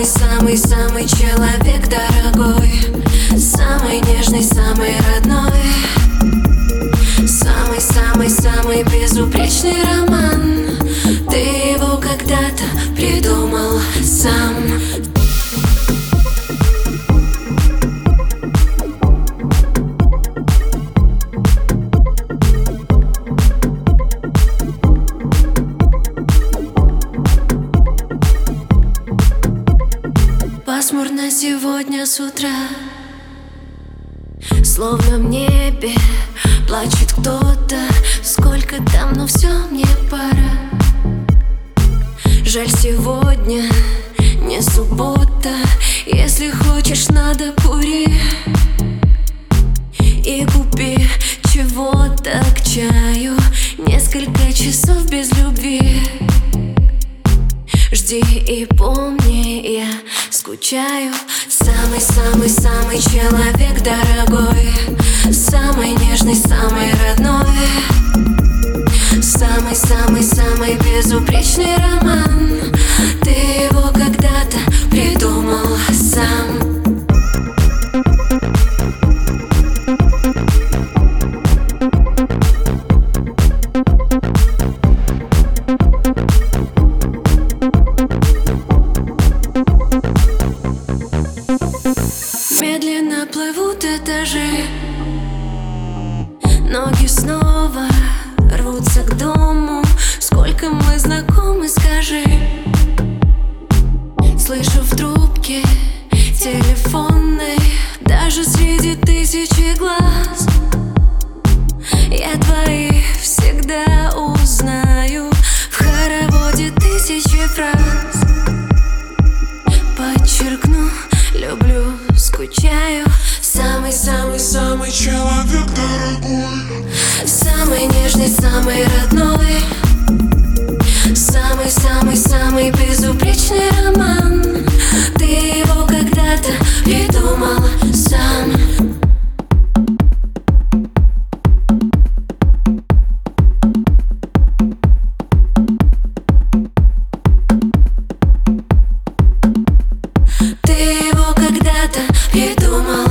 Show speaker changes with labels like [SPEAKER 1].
[SPEAKER 1] Самый-самый-самый человек дорогой. Самый нежный, самый родной. Самый-самый-самый безупречный роман. Ты его когда-то придумал сам. Сегодня с утра. Словно в небе плачет кто-то. Сколько там, но все мне пора. Жаль сегодня не суббота. Если хочешь, надо кури. И купи чего-то к чаю. Несколько часов без любви Жди и помни, я скучаю. Самый-самый-самый человек дорогой. Самый нежный, самый родной. Самый-самый-самый безупречный роман. Ты его когда-то плывут этажи. Ноги снова рвутся к дому. Сколько мы знакомы, скажи. Слышу в трубке телефонной Даже среди тысячи глаз. Я твои всегда узнаю. В хороводе тысячи фраз самый родной Самый-самый-самый
[SPEAKER 2] безупречный роман.
[SPEAKER 1] Ты его когда-то придумал сам. Ты его когда-то придумал